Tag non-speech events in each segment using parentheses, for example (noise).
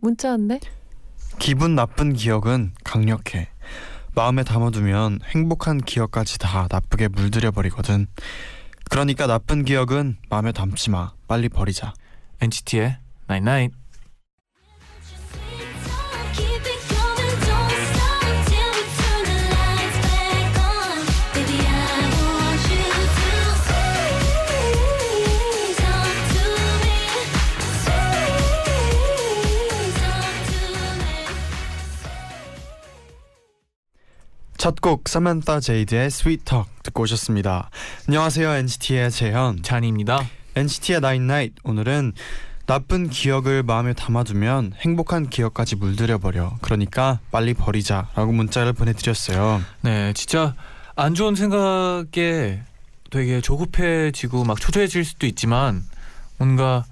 문자 왔네. 기분 나쁜 기억은 강력해. 마음에 담아두면 행복한 기억까지 다 나쁘게 물들여 버리거든. 그러니까 나쁜 기억은 마음에 담지 마. 빨리 버리자. NCT의 Night Night. Keep 첫곡 사만타 제이드의 Sweet Talk 듣고 오셨습니다. 안녕하세요 NCT의 재현. 잔입니다. NCT의 Night Night 오늘은 나쁜 기억을 마음에 담아두면 행복한 기억까지 물들여 버려. 그러니까 빨리 버리자라고 문자를 보내드렸어요. 네, 진짜 안 좋은 생각에 되게 조급해지고 막 초조해질 수도 있지만 뭔가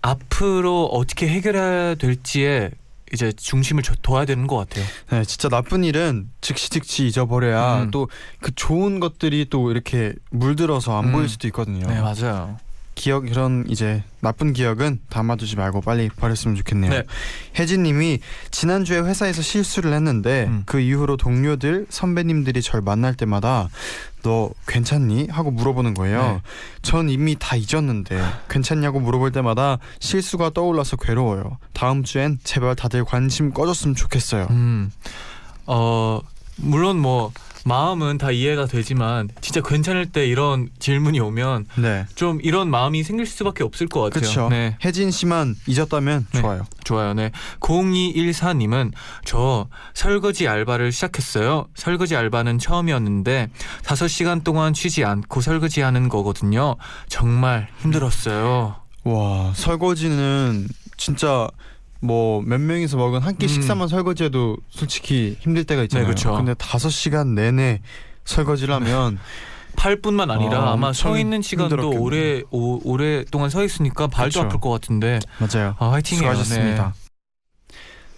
앞으로 어떻게 해결해야 될지에 이제 중심을 줘- 둬야 되는 것 같아요. 네, 진짜 나쁜 일은 즉시 즉시 잊어버려야 음. 또그 좋은 것들이 또 이렇게 물들어서 안 음. 보일 수도 있거든요. 네, 맞아요. 기억 이런 이제 나쁜 기억은 담아두지 말고 빨리 버렸으면 좋겠네요. 네. 혜진님이 지난주에 회사에서 실수를 했는데 음. 그 이후로 동료들 선배님들이 절 만날 때마다 너 괜찮니 하고 물어보는 거예요. 네. 전 이미 다 잊었는데 괜찮냐고 물어볼 때마다 실수가 떠올라서 괴로워요. 다음 주엔 제발 다들 관심 꺼줬으면 좋겠어요. 음, 어 물론 뭐 마음은 다 이해가 되지만 진짜 괜찮을 때 이런 질문이 오면 네, 좀 이런 마음이 생길 수밖에 없을 것 같아요. 그렇죠. 네. 혜진 씨만 잊었다면 네. 좋아요. 좋아요. 네. 0214님은 저 설거지 알바를 시작했어요. 설거지 알바는 처음이었는데 5시간 동안 쉬지 않고 설거지하는 거거든요. 정말 힘들었어요. 와 설거지는 진짜 뭐 몇 명이서 먹은 한끼 음. 식사만 설거지해도 솔직히 힘들 때가 있잖아요. 네, 그쵸. 근데 다섯 시간 내내 설거지를 하면 (laughs) 8분만 아니라 어, 아마 서 있는 시간도 힘들었겠네요. 오래 오, 오랫동안 서 있으니까 발도 그쵸. 아플 것 같은데 맞아요. 아, 화이팅해요. 수고하셨습니다.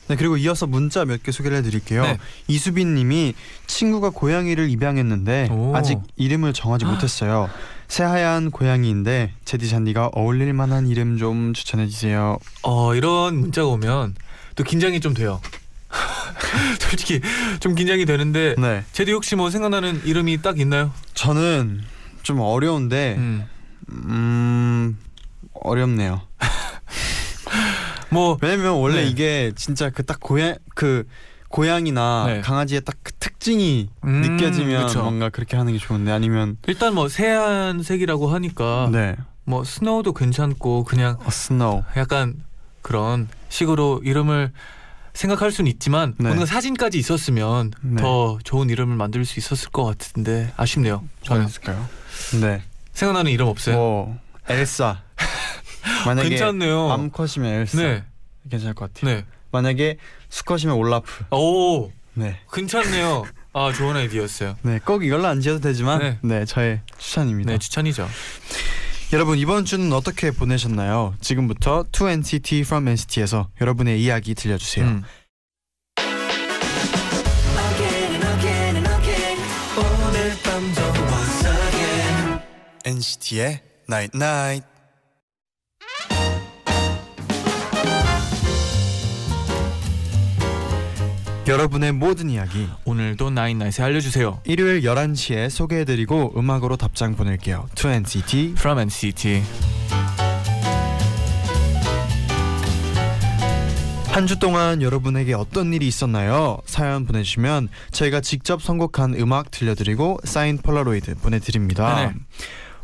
네 그리고 이어서 문자 몇 개 소개를 해드릴게요. 네. 이수빈님이 친구가 고양이를 입양했는데 오. 아직 이름을 정하지 (gasps) 못했어요. 새하얀 고양이인데 제디 잔디가 어울릴 만한 이름 좀 추천해 주세요. 어 이런 문자가 오면 또 긴장이 좀 돼요. (laughs) 솔직히 좀 긴장이 되는데 네, 제디 혹시 뭐 생각나는 이름이 딱 있나요? 저는 좀 어려운데 음. 음 어렵네요. (laughs) 뭐 왜냐면 원래 네. 이게 진짜 그 딱 고양 그 고양이나 네. 강아지의 딱 그 특징이 음, 느껴지면 그쵸. 뭔가 그렇게 하는 게 좋은데 아니면 일단 뭐 새하얀색이라고 하니까 네 뭐 snow도 괜찮고 그냥 어, snow 약간 그런 식으로 이름을 생각할 수는 있지만 네. 뭔가 사진까지 있었으면 네. 더 좋은 이름을 만들 수 있었을 것 같은데 아쉽네요. 저는 뭐였을까요? 네. 생각나는 이름 없어요. 뭐 엘사. (laughs) 만약에 괜찮네요. 암컷이면 엘사. 네, 괜찮을 것 같아요. 네. 만약에 수컷이면 올라프. 오, 네. 괜찮네요. 아 좋은 아이디어였어요. 네, 꼭 이걸로 안 지어도 되지만 네. 네, 저의 추천입니다. 네, 추천이죠. 여러분 이번 주는 어떻게 보내셨나요? 지금부터 2NCT from NCT에서 여러분의 이야기 들려주세요. 음. NCT의 Night Night. 여러분의 모든 이야기 오늘도 나인나잇에 알려주세요. 일요일 11시에 소개해드리고 음악으로 답장 보낼게요. 2NCT From NCT. 한 주 동안 여러분에게 어떤 일이 있었나요? 사연 보내주시면 저희가 직접 선곡한 음악 들려드리고 사인 폴라로이드 보내드립니다. 네네.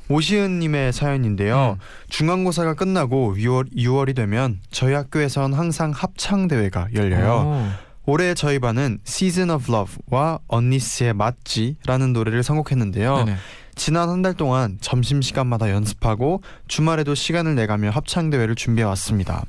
오시은님의 사연인데요. 음. 중간고사가 끝나고 6월 6월이 되면 저희 학교에선 항상 합창 대회가 열려요. 올해 저희 반은 Season of Love와 언니스의 맞지라는 노래를 선곡했는데요. 네네. 지난 한 달 동안 점심 시간마다 연습하고 주말에도 시간을 내가며 합창 대회를 준비해 왔습니다.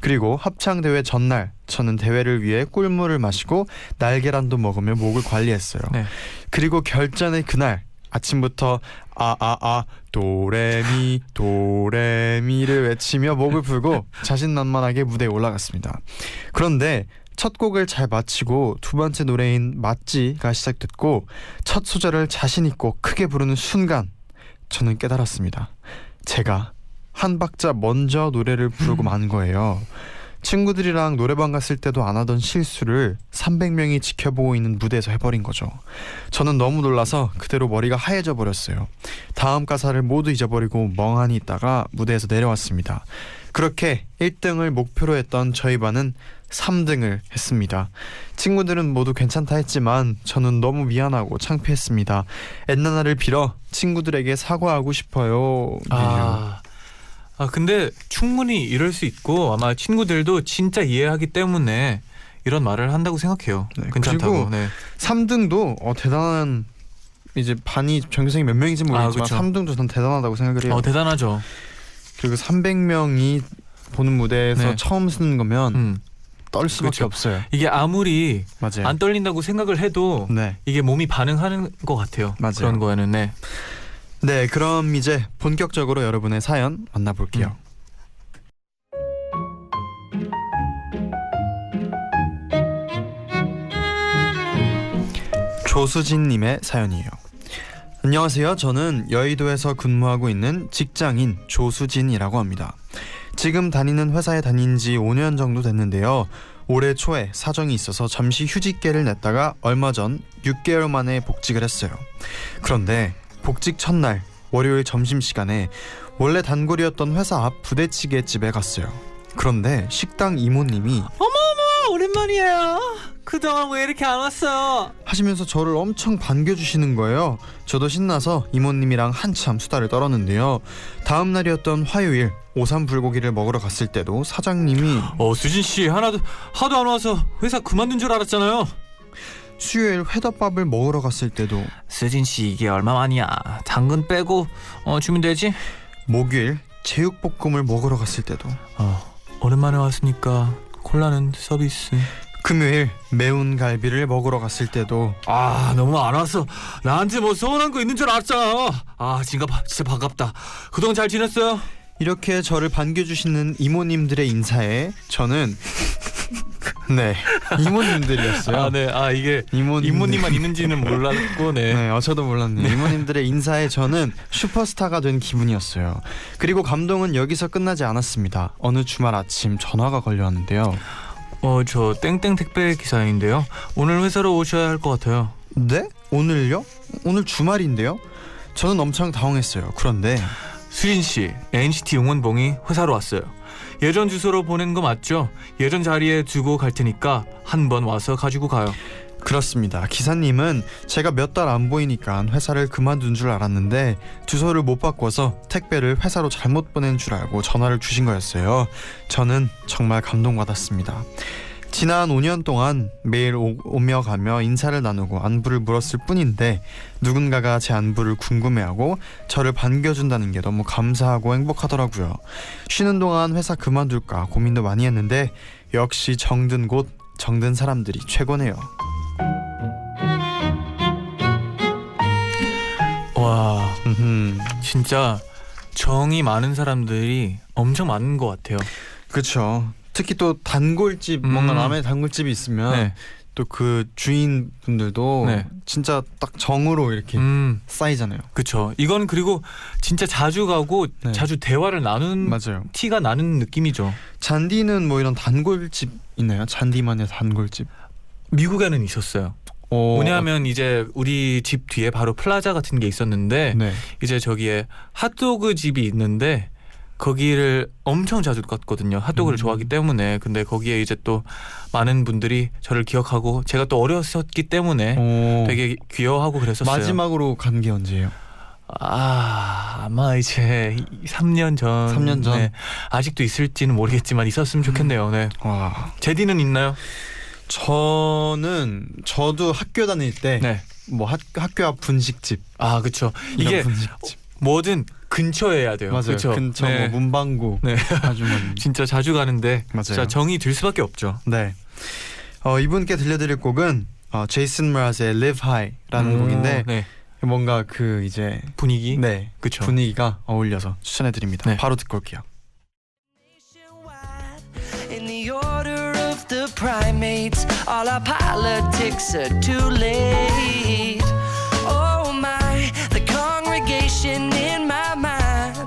그리고 합창 대회 전날 저는 대회를 위해 꿀물을 마시고 날계란도 먹으며 목을 관리했어요. 네. 그리고 결전의 그날 아침부터 아아아 도레미 도레미를 외치며 목을 풀고 자신만만하게 무대에 올라갔습니다. 그런데 첫 곡을 잘 마치고 두 번째 노래인 맞지가 시작됐고 첫 소절을 자신 있고 크게 부르는 순간 저는 깨달았습니다. 제가 한 박자 먼저 노래를 부르고 만 거예요. 친구들이랑 노래방 갔을 때도 안 하던 실수를 300명이 지켜보고 있는 무대에서 해버린 거죠. 저는 너무 놀라서 그대로 머리가 하얘져 버렸어요. 다음 가사를 모두 잊어버리고 멍하니 있다가 무대에서 내려왔습니다. 그렇게 1등을 목표로 했던 저희 반은 3등을 했습니다. 친구들은 모두 괜찮다 했지만 저는 너무 미안하고 창피했습니다. 엔나나를 빌어 친구들에게 사과하고 싶어요. 아, 아 근데 충분히 이럴 수 있고 아마 친구들도 진짜 이해하기 때문에 이런 말을 한다고 생각해요. 네, 괜찮다고. 네. 3등도 어, 대단한 이제 반이 전교생이 몇 명인지 모르겠지만 아, 그쵸. 3등도 전 대단하다고 생각을 해요. 어 대단하죠. 그리고 300명이 보는 무대에서 네. 처음 쓰는 거면 음. 떨 수밖에 그쵸. 없어요. 이게 아무리 맞아요. 안 떨린다고 생각을 해도 네. 이게 몸이 반응하는 것 같아요. 맞아요. 그런 거에는 네. 네, 그럼 이제 본격적으로 여러분의 사연 만나볼게요. 조수진님의 사연이에요. 안녕하세요. 저는 여의도에서 근무하고 있는 직장인 조수진이라고 합니다. 지금 다니는 회사에 다닌 지 5년 정도 됐는데요. 올해 초에 사정이 있어서 잠시 휴직계를 냈다가 얼마 전 6개월 만에 복직을 했어요. 그런데 복직 첫날 월요일 점심시간에 원래 단골이었던 회사 앞 부대찌개 집에 갔어요. 그런데 식당 이모님이 오랜만이에요. 그동안 왜 이렇게 안 왔어요? 하시면서 저를 엄청 반겨주시는 거예요. 저도 신나서 이모님이랑 한참 수다를 떨었는데요. 다음 날이었던 화요일 오삼 불고기를 먹으러 갔을 때도 사장님이 어 수진 씨 하나도 하도 안 와서 회사 그만둔 줄 알았잖아요. 수요일 회덮밥을 먹으러 갔을 때도 수진 씨 이게 얼마만이야? 당근 빼고 어 주면 되지? 목요일 제육볶음을 먹으러 갔을 때도 어 오랜만에 왔으니까 콜라는 서비스. 금요일 매운 갈비를 먹으러 갔을 때도 아 너무 안 와서 나한테 뭐 서운한 거 있는 줄 알았잖아. 아 진짜 바- 진짜 반갑다. 그동안 잘 지냈어요? 이렇게 저를 반겨주시는 이모님들의 인사에 저는 (laughs) 네 이모님들이었어요. 아 네. 아 이게 이모님들. 이모님만 있는지는 몰랐고 네. 네, 어, 저도 몰랐네요. 이모님들의 인사에 저는 슈퍼스타가 된 기분이었어요. 그리고 감동은 여기서 끝나지 않았습니다. 어느 주말 아침 전화가 걸려왔는데요. 어 저 땡땡 택배 기사인데요. 오늘 회사로 오셔야 할 것 같아요. 네? 오늘요? 오늘 주말인데요? 저는 엄청 당황했어요. 그런데 수진 씨, NCT 응원봉이 회사로 왔어요. 예전 주소로 보낸 거 맞죠? 예전 자리에 두고 갈 테니까 한 번 와서 가지고 가요. 그렇습니다. 기사님은 제가 몇 달 안 보이니까 회사를 그만둔 줄 알았는데 주소를 못 바꿔서 택배를 회사로 잘못 보낸 줄 알고 전화를 주신 거였어요. 저는 정말 감동받았습니다. 지난 5년 동안 매일 오, 오며 가며 인사를 나누고 안부를 물었을 뿐인데 누군가가 제 안부를 궁금해하고 저를 반겨준다는 게 너무 감사하고 행복하더라고요. 쉬는 동안 회사 그만둘까 고민도 많이 했는데 역시 정든 곳 정든 사람들이 최고네요. 와, 음, 진짜 정이 많은 사람들이 엄청 많은 것 같아요. 그렇죠. 특히 또 단골집 음. 뭔가 남의 단골집이 있으면 네. 또그 주인 분들도 네. 진짜 딱 정으로 이렇게 음, 쌓이잖아요. 그쵸. 이건 그리고 진짜 자주 가고 네. 자주 대화를 나눈 맞아요. 티가 나는 느낌이죠. 잔디는 뭐 이런 단골집 있나요? 쟈니만의 단골집. 미국에는 있었어요. 어, 뭐냐면 이제 우리 집 뒤에 바로 플라자 같은 게 있었는데 네. 이제 저기에 핫도그 집이 있는데 거기를 엄청 자주 갔거든요. 핫도그를 음. 좋아하기 때문에. 근데 거기에 이제 또 많은 분들이 저를 기억하고 제가 또 어렸었기 때문에 어, 되게 귀여워하고 그랬었어요. 마지막으로 간 게 언제예요? 아 아마 이제 3년 전. 3년 전? 네. 아직도 있을지는 모르겠지만 있었으면 좋겠네요. 네. 와. 제디는 있나요? 저는 저도 학교 다닐 때 네. 뭐 학, 학교 앞 분식집 아 그쵸. 이런 이게 분식집 뭐든 근처에 해야 돼요. 맞아요. 그쵸? 근처 네. 뭐 문방구 네. 아주머니 (laughs) 진짜 자주 가는데 맞아요. 진짜 정이 들 수밖에 없죠. 네. 어, 이분께 들려드릴 곡은 어, 제이슨 브라스의 Live High라는 음, 곡인데 네. 뭔가 그 이제 분위기. 네 그쵸. 분위기가 어울려서 추천해드립니다. 네. 바로 듣고 올게요. Primates, all our politics are too late. Oh my, the congregation in my mind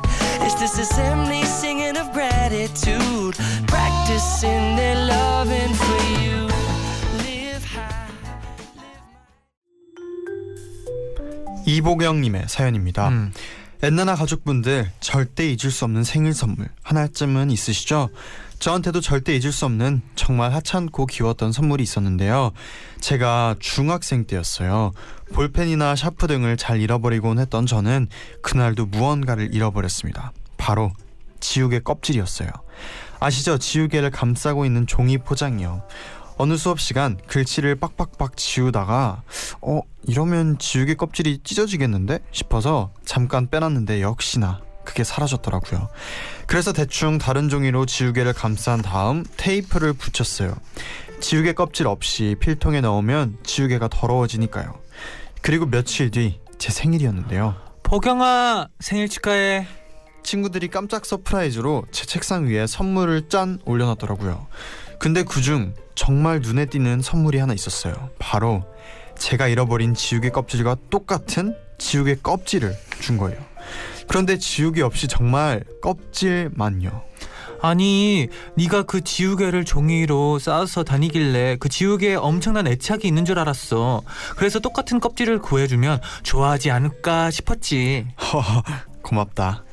is this assembly singing of gratitude, practicing their loving for you. Live high. 이보경님의 사연입니다. 음. 엔나나 가족분들 절대 잊을 수 없는 생일 선물 하나쯤은 있으시죠? 저한테도 절대 잊을 수 없는 정말 하찮고 귀여웠던 선물이 있었는데요. 제가 중학생 때였어요. 볼펜이나 샤프 등을 잘 잃어버리곤 했던 저는 그날도 무언가를 잃어버렸습니다. 바로 지우개 껍질이었어요. 아시죠? 지우개를 감싸고 있는 종이 포장이요. 어느 수업 시간 글씨를 빡빡빡 지우다가 어 이러면 지우개 껍질이 찢어지겠는데 싶어서 잠깐 빼놨는데 역시나 그게 사라졌더라고요. 그래서 대충 다른 종이로 지우개를 감싼 다음 테이프를 붙였어요. 지우개 껍질 없이 필통에 넣으면 지우개가 더러워지니까요. 그리고 며칠 뒤 제 생일이었는데요. 보경아 생일 축하해. 친구들이 깜짝 surprise로 제 책상 위에 선물을 짠 올려놨더라고요. 근데 그중 정말 눈에 띄는 선물이 하나 있었어요. 바로 제가 잃어버린 지우개 껍질과 똑같은 지우개 껍질을 준 거예요. 그런데 지우개 없이 정말 껍질만요. 아니 네가 그 지우개를 종이로 싸서 다니길래 그 지우개에 엄청난 애착이 있는 줄 알았어. 그래서 똑같은 껍질을 구해주면 좋아하지 않을까 싶었지. 허허 고맙다.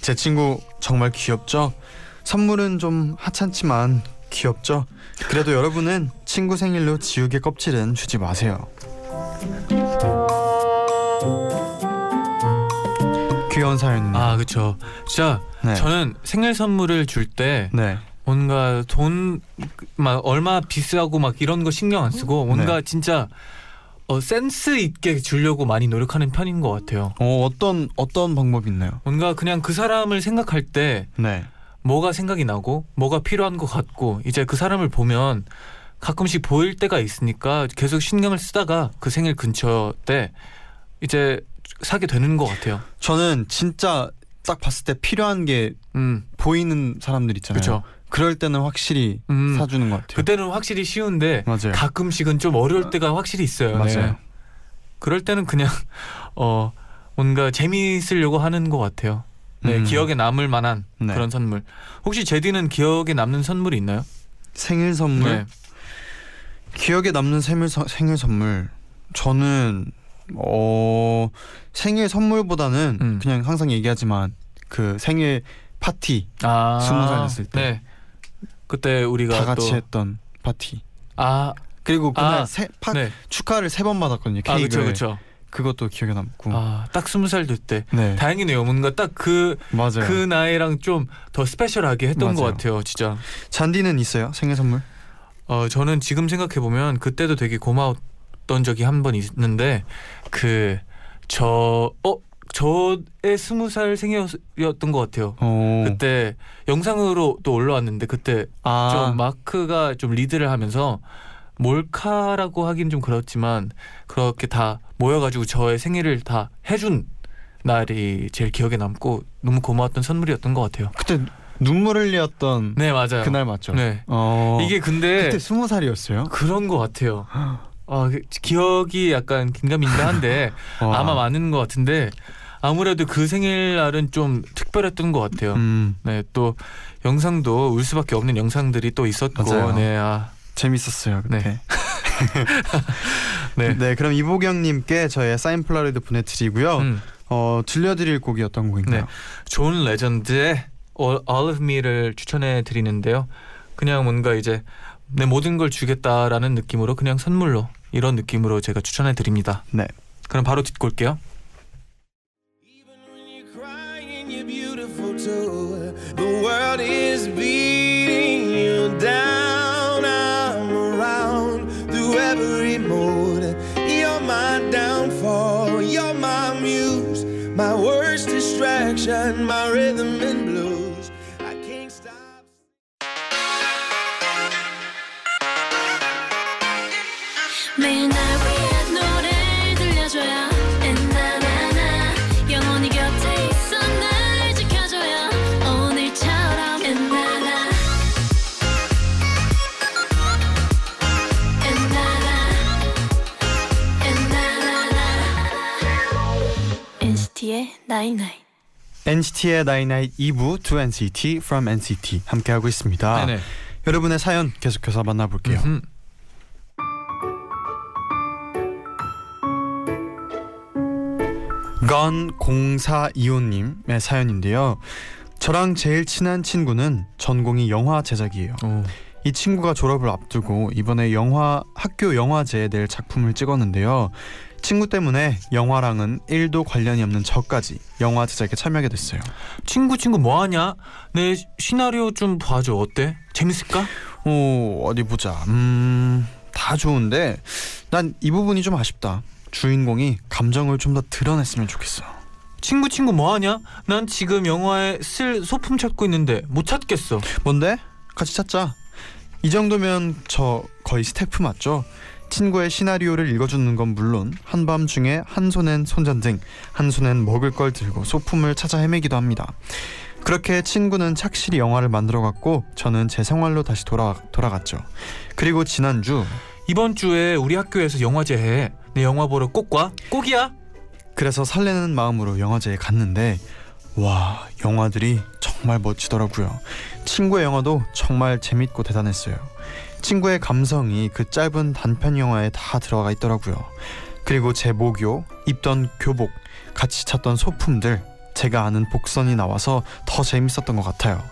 제 친구 정말 귀엽죠? 선물은 좀 하찮지만 귀엽죠? 그래도 여러분은 친구 생일로 지우개 껍질은 주지 마세요. 귀여운 사연이네요. 아 그쵸. 진짜 네. 저는 생일 선물을 줄때 네. 뭔가 돈 막 얼마 비싸고 막 이런 거 신경 안 쓰고 뭔가 네. 진짜 어, 센스 있게 주려고 많이 노력하는 편인 것 같아요. 어, 어떤 어떤 방법이 있나요? 뭔가 그냥 그 사람을 생각할 때 네. 뭐가 생각이 나고 뭐가 필요한 것 같고 이제 그 사람을 보면 가끔씩 보일 때가 있으니까 계속 신경을 쓰다가 그 생일 근처 때 이제 사게 되는 것 같아요. 저는 진짜 딱 봤을 때 필요한 게 음, 보이는 사람들 있잖아요. 그렇죠. 그럴 때는 확실히 음, 사주는 것 같아요. 그때는 확실히 쉬운데 맞아요. 가끔씩은 좀 어려울 때가 확실히 있어요. 네. 맞아요. 그럴 때는 그냥 (laughs) 어 뭔가 재미있으려고 하는 것 같아요. 네, 음. 기억에 남을 만한 네. 그런 선물. 혹시 제디는 기억에 남는 선물이 있나요? 생일 선물 네. 기억에 남는 생일, 서, 생일 선물 저는 어 생일 선물보다는 음. 그냥 항상 얘기하지만 그 생일 파티 아, 스무 살 됐을 때. 네. 그때 우리가 다 같이 또 했던 파티 아, 그리고 그날 아, 세, 파, 네. 축하를 세 번 받았거든요 아, 케이크를 그렇죠, 그렇죠. 그것도 기억에 남고 아, 딱 스무 살 될 때. 네 다행이네요. 뭔가 딱그그 나이랑 좀 더 스페셜하게 했던 것 맞아요. 같아요, 진짜. 잔디는 있어요 생일 선물 어, 저는 지금 생각해 보면 그때도 되게 고마웠 던 적이 한 번 있는데 그 저 어, 저의 스무 살 생일이었던 것 같아요. 어. 그때 영상으로 또 올라왔는데 그때 아 좀 마크가 좀 리드를 하면서 몰카라고 하긴 좀 그렇지만 그렇게 다 모여가지고 저의 생일을 다 해준 날이 제일 기억에 남고 너무 고마웠던 선물이었던 것 같아요. 그때 눈물 흘렸던 네 맞아요. 그날 맞죠 네 어 이게 근데 그때 스무 살이었어요 그런 것 같아요. 아 그- 기억이 약간 긴가민가한데 와. (laughs) 아마 많은 것 같은데 아무래도 그 생일날은 좀 특별했던 것 같아요. 음 네 또 영상도 울 수밖에 없는 영상들이 또 있었고 맞아요. 네 아. 재밌었어요 그때 네. (laughs) 네. 그럼 이보경님께 저의 사인 폴라로이드 보내드리고요. 음. 어 들려드릴 곡이 어떤 곡인가요? 네. 존 레전드의 All, All of Me를 추천해 드리는데요. 그냥 뭔가 이제 내 모든 걸 주겠다라는 느낌으로 그냥 선물로 이런 느낌으로 제가 추천해 드립니다. 네. 그럼 바로 듣고 올게요. my worst distraction, my rhythm and NCT의 night night NCT의 나이나잇 2부 2NCT from NCT 함께하고 있습니다. 네네. 여러분의 사연 계속해서 만나볼게요. 음. 건 0425님의 사연인데요. 저랑 제일 친한 친구는 전공이 영화 제작이에요. 오. 이 친구가 졸업을 앞두고 이번에 영화 학교 영화제에 낼 작품을 찍었는데요. 친구 때문에 영화랑은 1도 관련이 없는 저까지 영화 제작에 참여하게 됐어요. 친구 친구 뭐 하냐? 내 시나리오 좀 봐줘. 어때? 재밌을까? 오 어디 보자. 음, 다 좋은데 난 이 부분이 좀 아쉽다. 주인공이 감정을 좀 더 드러냈으면 좋겠어. 친구 친구 뭐 하냐? 난 지금 영화에 쓸 소품 찾고 있는데 못 찾겠어. 뭔데? 같이 찾자. 이 정도면 저 거의 스태프 맞죠? 친구의 시나리오를 읽어주는 건 물론 한밤중에 한 손엔 손전등, 한 손엔 먹을 걸 들고 소품을 찾아 헤매기도 합니다. 그렇게 친구는 착실히 영화를 만들어갔고 저는 제 생활로 다시 돌아 돌아갔죠. 그리고 지난주 이번 주에 우리 학교에서 영화제 해. 내 영화 보러 꼭 와. 꼭이야. 그래서 설레는 마음으로 영화제에 갔는데 와 영화들이 정말 멋지더라고요. 친구의 영화도 정말 재밌고 대단했어요. 친구의 감성이 그 짧은 단편 영화에 다 들어가 있더라고요. 그리고 제 모교, 입던 교복, 같이 찾던 소품들, 제가 아는 복선이 나와서 더 재밌었던 것 같아요.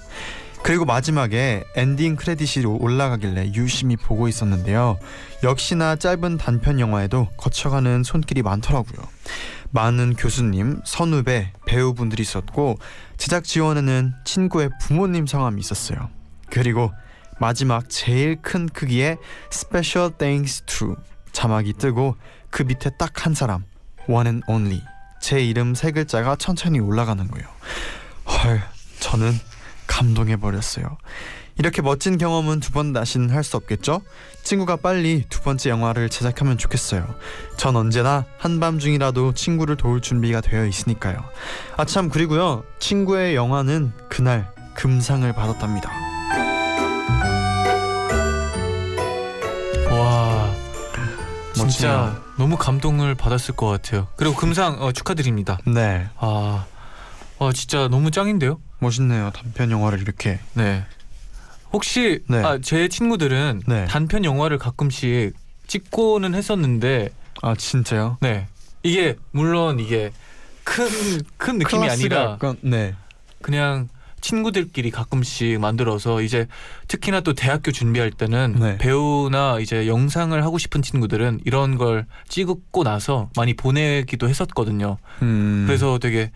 그리고 마지막에 엔딩 크레딧이 올라가길래 유심히 보고 있었는데요. 역시나 짧은 단편 영화에도 거쳐가는 손길이 많더라고요. 많은 교수님, 선후배, 배우분들이 있었고 제작 지원에는 친구의 부모님 성함이 있었어요. 그리고 마지막 제일 큰 크기의 Special Thanks to 자막이 뜨고 그 밑에 딱 한 사람 One and Only 제 이름 세 글자가 천천히 올라가는 거예요. 헐, 저는 감동해 버렸어요. 이렇게 멋진 경험은 두 번 다시는 할 수 없겠죠? 친구가 빨리 두 번째 영화를 제작하면 좋겠어요. 전 언제나 한밤중이라도 친구를 도울 준비가 되어 있으니까요. 아참 그리고요. 친구의 영화는 그날 금상을 받았답니다. 진짜. 너무 감동을 받았을 것 같아요. 그리고 금상 어, 축하드립니다. 네, 아, 와 진짜 너무 짱인데요. 멋있네요. 단편 영화를 이렇게. 네. 혹시 네. 아, 제 친구들은 네. 단편 영화를 가끔씩 찍고는 했었는데, 아 진짜요? 네 이게 물론 이게 큰 큰 느낌이 아니라 약간, 네. 그냥 친구들끼리 가끔씩 만들어서 이제 특히나 또 대학교 준비할 때는 네. 배우나 이제 영상을 하고 싶은 친구들은 이런 걸 찍고 나서 많이 보내기도 했었거든요. 음, 그래서 되게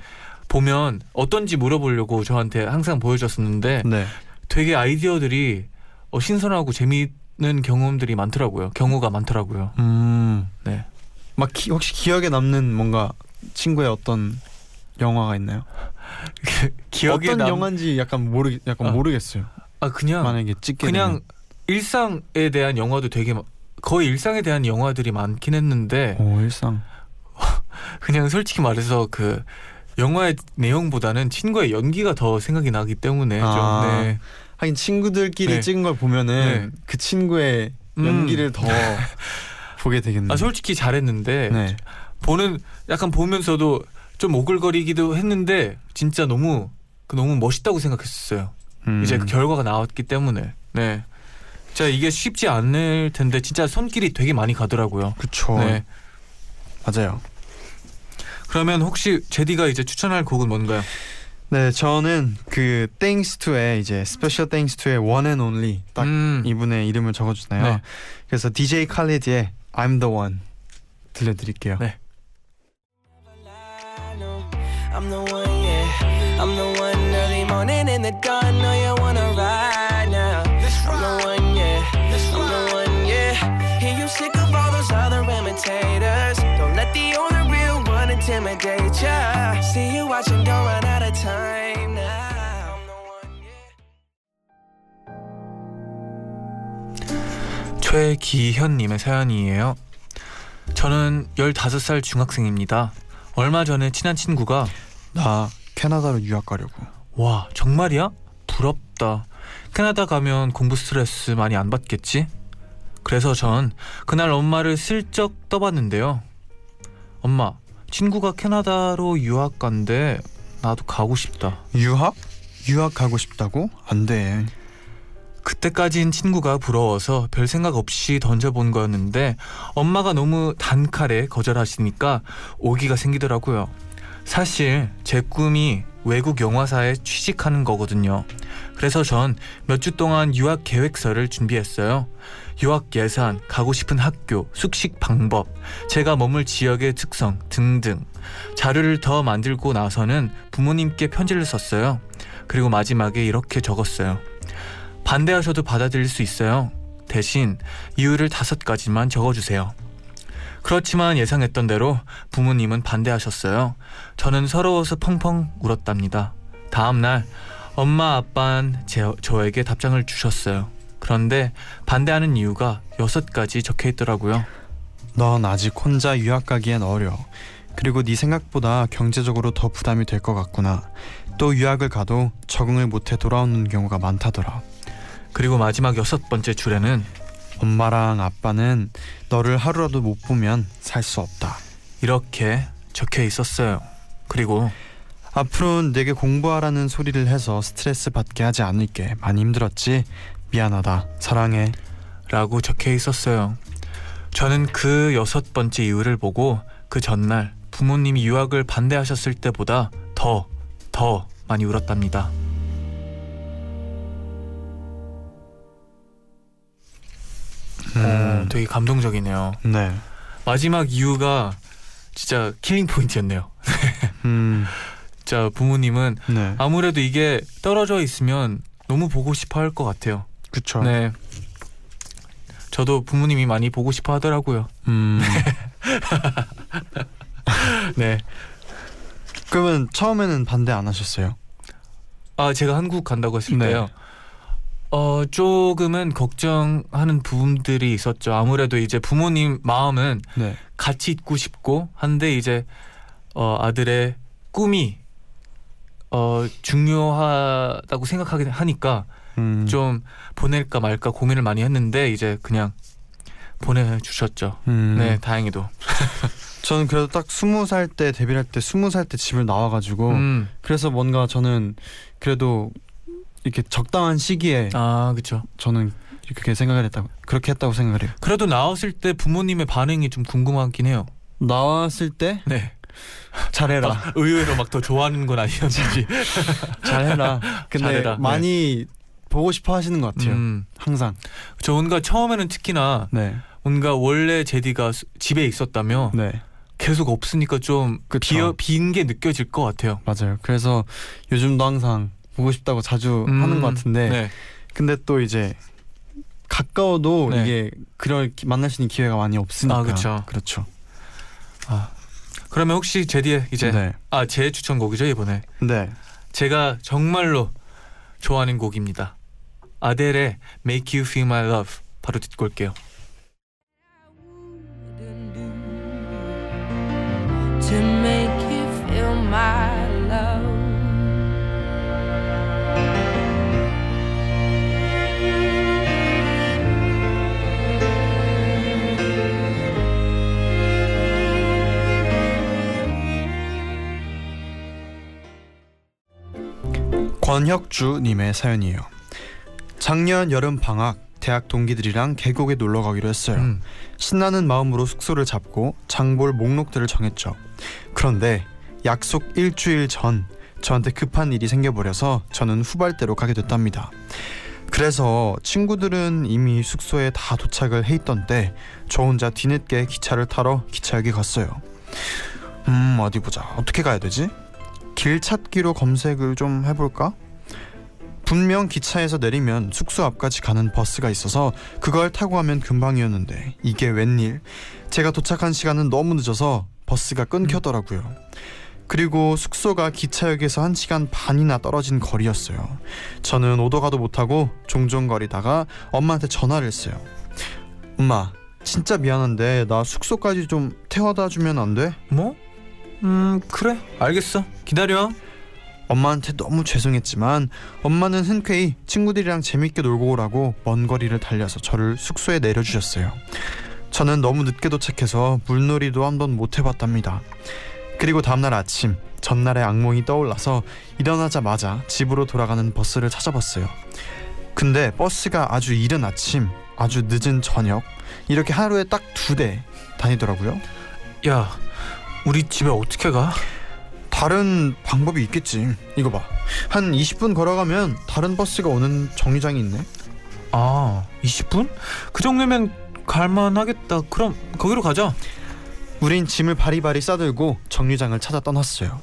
보면 어떤지 물어보려고 저한테 항상 보여줬었는데 네. 되게 아이디어들이 어, 신선하고 재미있는 경험들이 많더라고요. 경우가 많더라고요. 음, 네. 막 기, 혹시 기억에 남는 뭔가 친구의 어떤 영화가 있나요? 기억에 어떤 남... 영화인지 약간 모르 약간 아, 모르겠어요. 아 그냥 만약에 찍게 그냥 일상에 대한 영화도 되게 마- 거의 일상에 대한 영화들이 많긴 했는데 되면. 오 일상. (laughs) 그냥 솔직히 말해서 그 영화의 내용보다는 친구의 연기가 더 생각이 나기 때문에 아. 좀 네. 하긴 친구들끼리 네. 찍은 걸 보면은 그 친구의 음. 연기를 더 (laughs) 보게 되겠네요. 아 솔직히 잘했는데 네. 보는 약간 보면서도 좀 오글거리기도 했는데 진짜 너무 그 너무 멋있다고 생각했었어요. 음. 이제 그 결과가 나왔기 때문에 네. 진짜 이게 쉽지 않을 텐데 진짜 손길이 되게 많이 가더라고요. 그쵸. 네. 맞아요. 그러면 혹시 제디가 이제 추천할 곡은 뭔가요? 네, 저는 그 Thanks to의 이제 Special Thanks to의 One and Only 딱 음. 이분의 이름을 적어주나요? 네. 그래서 DJ 칼리드의 I'm the One 들려드릴게요. 네. I'm the one, yeah. I'm the one early morning in the dawn. Know you wanna ride now. I'm the one, yeah. I'm the one, yeah. Hear you sick of all those other imitators. Don't let the only real one intimidate ya. See you watching, don't run out of time now. 최기현님의 사연이에요. 저는 15살 중학생입니다. 얼마 전에 친한 친구가 나 캐나다로 유학 가려고. 와 정말이야? 부럽다. 캐나다 가면 공부 스트레스 많이 안 받겠지? 그래서 전 그날 엄마를 슬쩍 떠봤는데요. 엄마, 친구가 캐나다로 유학 간대. 나도 가고 싶다. 유학? 유학 가고 싶다고? 안 돼. 그때까진 친구가 부러워서 별 생각 없이 던져본 거였는데 엄마가 너무 단칼에 거절하시니까 오기가 생기더라고요. 사실 제 꿈이 외국 영화사에 취직하는 거거든요. 그래서 전 몇 주 동안 유학 계획서를 준비했어요. 유학 예산, 가고 싶은 학교, 숙식 방법, 제가 머물 지역의 특성 등등 자료를 더 만들고 나서는 부모님께 편지를 썼어요. 그리고 마지막에 이렇게 적었어요. 반대하셔도 받아들일 수 있어요. 대신 이유를 다섯 가지만 적어주세요. 그렇지만 예상했던 대로 부모님은 반대하셨어요. 저는 서러워서 펑펑 울었답니다. 다음날 엄마 아빠는 제, 저에게 답장을 주셨어요. 그런데 반대하는 이유가 여섯 가지 적혀 있더라고요. 넌 아직 혼자 유학 가기엔 어려. 그리고 네 생각보다 경제적으로 더 부담이 될 것 같구나. 또 유학을 가도 적응을 못해 돌아오는 경우가 많다더라. 그리고 마지막 여섯 번째 줄에는 엄마랑 아빠는 너를 하루라도 못 보면 살 수 없다. 이렇게 적혀 있었어요. 그리고 앞으로는 내게 공부하라는 소리를 해서 스트레스 받게 하지 않을게. 많이 힘들었지? 미안하다. 사랑해. 라고 적혀 있었어요. 저는 그 여섯 번째 이유를 보고 그 전날 부모님이 유학을 반대하셨을 때보다 더, 더 많이 울었답니다. 어, 되게 감동적이네요. 네. 마지막 이유가 진짜 killing point였네요. (laughs) 음. 진짜 부모님은 네. 아무래도 이게 떨어져 있으면 너무 보고 싶어 할 것 같아요. 그쵸. 네. 저도 부모님이 많이 보고 싶어 하더라고요. 음. (laughs) 네. 그러면 처음에는 반대 안 하셨어요? 아, 제가 한국 간다고 했을 네. 때요. 어, 조금은 걱정하는 부분들이 있었죠. 아무래도 이제 부모님 마음은 네. 같이 있고 싶고 한데 이제 어, 아들의 꿈이 어, 중요하다고 생각하게 하니까 음. 좀 보낼까 말까 고민을 많이 했는데 이제 그냥 보내주셨죠. 음. 네, 다행히도. (laughs) 저는 그래도 딱 스무 살 때 데뷔를 할때 스무 살 때 집을 나와가지고 음. 그래서 뭔가 저는 그래도 이렇게 적당한 시기에 아, 그렇죠. 저는 그렇게 생각을 했다고 그렇게 했다고 생각을 해요. 그래도 나왔을 때 부모님의 반응이 좀 궁금하긴 해요. 나왔을 때 네. 잘해라, 막 의외로 막 더 좋아하는 건 아니었는지. (laughs) 잘해라. 근데 잘해라. 네. 많이 보고 싶어 하시는 것 같아요. 음. 항상. 저 뭔가 처음에는 특히나 네, 뭔가 원래 제디가 수- 집에 있었다며 네, 계속 없으니까 좀. 비어 빈 게 느껴질 것 같아요. 맞아요. 그래서 요즘도 항상 보고 싶다고 자주 음, 하는 것 같은데, 네. 근데 또 이제 가까워도 네. 이게 그럴 기- 만날 수 있는 기회가 많이 없으니까. 아, 그쵸. 그렇죠. 그러면 혹시 제디의 이제 네, 아제 추천곡이죠 이번에 네. 제가 정말로 좋아하는 곡입니다. 아델의 Make You Feel My Love 바로 듣고 올게요. 권혁주님의 사연이에요. 작년 여름 방학 대학 동기들이랑 계곡에 놀러 가기로 했어요. 음. 신나는 마음으로 숙소를 잡고 장볼 목록들을 정했죠. 그런데 약속 일주일 전 저한테 급한 일이 생겨버려서 저는 후발대로 가게 됐답니다. 그래서 친구들은 이미 숙소에 다 도착을 해 있던 때 저 혼자 뒤늦게 기차를 타러 기차역에 갔어요. 음 어디 보자 어떻게 가야 되지? 길 찾기로 검색을 좀 해볼까? 분명 기차에서 내리면 숙소 앞까지 가는 버스가 있어서 그걸 타고 가면 금방이었는데 이게 웬일? 제가 도착한 시간은 너무 늦어서 버스가 끊겼더라고요. 그리고 숙소가 기차역에서 한 시간 반이나 떨어진 거리였어요. 저는 오도 가도 못하고 종종 거리다가 엄마한테 전화를 했어요. 엄마 진짜 미안한데 나 숙소까지 좀 태워다 주면 안 돼? 뭐? 음 그래 알겠어 기다려 엄마한테 너무 죄송했지만 엄마는 흔쾌히 친구들이랑 재밌게 놀고 오라고 먼 거리를 달려서 저를 숙소에 내려주셨어요. 저는 너무 늦게 도착해서 물놀이도 한번 못 해봤답니다. 그리고 다음날 아침 전날의 악몽이 떠올라서 일어나자마자 집으로 돌아가는 버스를 찾아봤어요. 근데 버스가 아주 이른 아침, 아주 늦은 저녁 이렇게 하루에 딱 두 대 다니더라고요. 야 우리 집에 어떻게 가? 다른 방법이 있겠지. 이거 봐. 한 20분 걸어가면 다른 버스가 오는 정류장이 있네. 아 20분? 그 정도면 갈만하겠다 그럼 거기로 가자 우린 짐을 바리바리 싸들고 정류장을 찾아 떠났어요.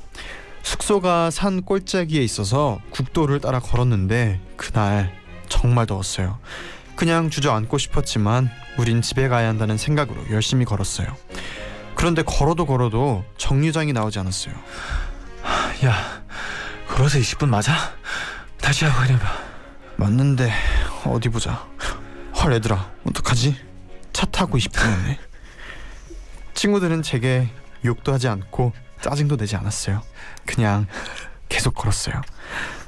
숙소가 산 꼴짜기에 있어서 국도를 따라 걸었는데 그날 정말 더웠어요. 그냥 주저앉고 싶었지만 우린 집에 가야 한다는 생각으로 열심히 걸었어요. 그런데 걸어도 걸어도 정류장이 나오지 않았어요. 야 걸어서 20분 맞아? 다시 확인해봐 맞는데 어디 보자. 헐 얘들아 어떡하지? 차 타고 20분이네. 친구들은 제게 욕도 하지 않고 짜증도 내지 않았어요. 그냥 계속 걸었어요.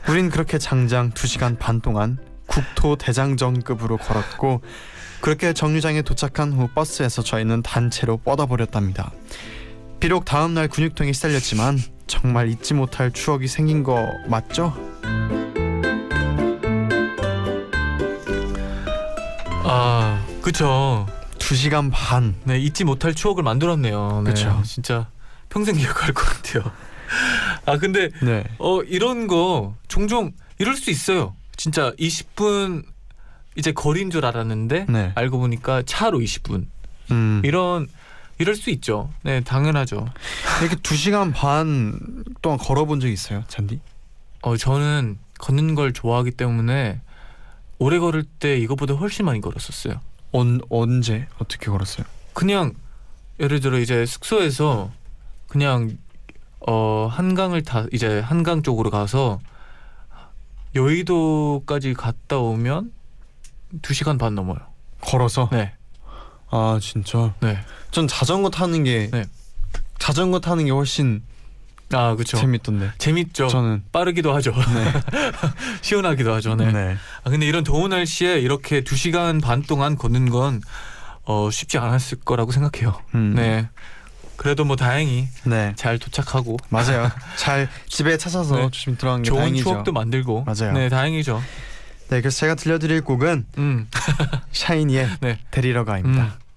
우린 그렇게 장장 2시간 반 동안 국토 대장정급으로 걸었고 그렇게 정류장에 도착한 후 버스에서 저희는 단체로 뻗어버렸답니다. 비록 다음 날 근육통이 시달렸지만 정말 잊지 못할 추억이 생긴 거 맞죠? 아 그쵸 2시간 반 네 잊지 못할 추억을 만들었네요 네, 그쵸. 진짜 평생 기억할 것 같아요 아 근데 네. 어 이런 거 종종 이럴 수 있어요 진짜 20분 이제 거리인 줄 알았는데 네. 알고 보니까 차로 20분 음. 이런 이럴 수 있죠 네 당연하죠 이렇게 2시간 반 동안 걸어본 적 있어요, 잔디? 어 저는 걷는 걸 좋아하기 때문에 오래 걸을 때 이거보다 훨씬 많이 걸었었어요 언, 언제 어떻게 걸었어요? 그냥 예를 들어 이제 숙소에서 그냥 어 한강을 다 이제 한강 쪽으로 가서 여의도까지 갔다 오면 2시간 반 넘어요. 걸어서? 네. 아 진짜 네. 전 자전거 타는 게 네. 자전거 타는 게 훨씬 아, 그렇죠. 재밌던데 재밌죠. 저는 빠르기도 하죠. 네. (laughs) 시원하기도 하죠. 네. 네. 아, 근데 이런 더운 날씨에 이렇게 2시간 반 동안 걷는 건 어, 쉽지 않았을 거라고 생각해요. 음. 네. 그래도 뭐 다행히 네. 잘 도착하고 맞아요. (laughs) 잘 집에 찾아서 네. 조심 들어간 게 좋은 다행이죠. 추억도 만들고 맞아요. 네, 다행이죠. 네, 그래서 제가 들려드릴 곡은 음. 샤이니의 (laughs) 네. 데리러 가입니다. 음.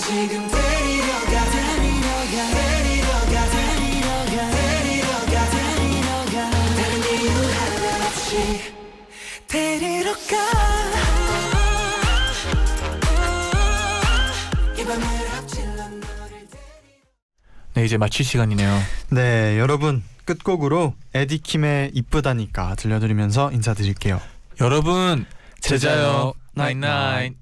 지금 데리러 가 데리러 가 데리러 가 이제 마칠 시간이네요. 네, 여러분 끝곡으로 에디킴의 이쁘다니까 들려드리면서 인사드릴게요. 여러분 제자요 나인나인.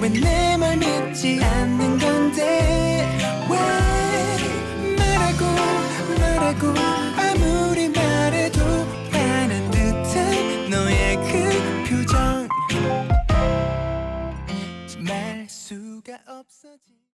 왜내말 믿지 않는 건데 왜 말하고 말하고 absent.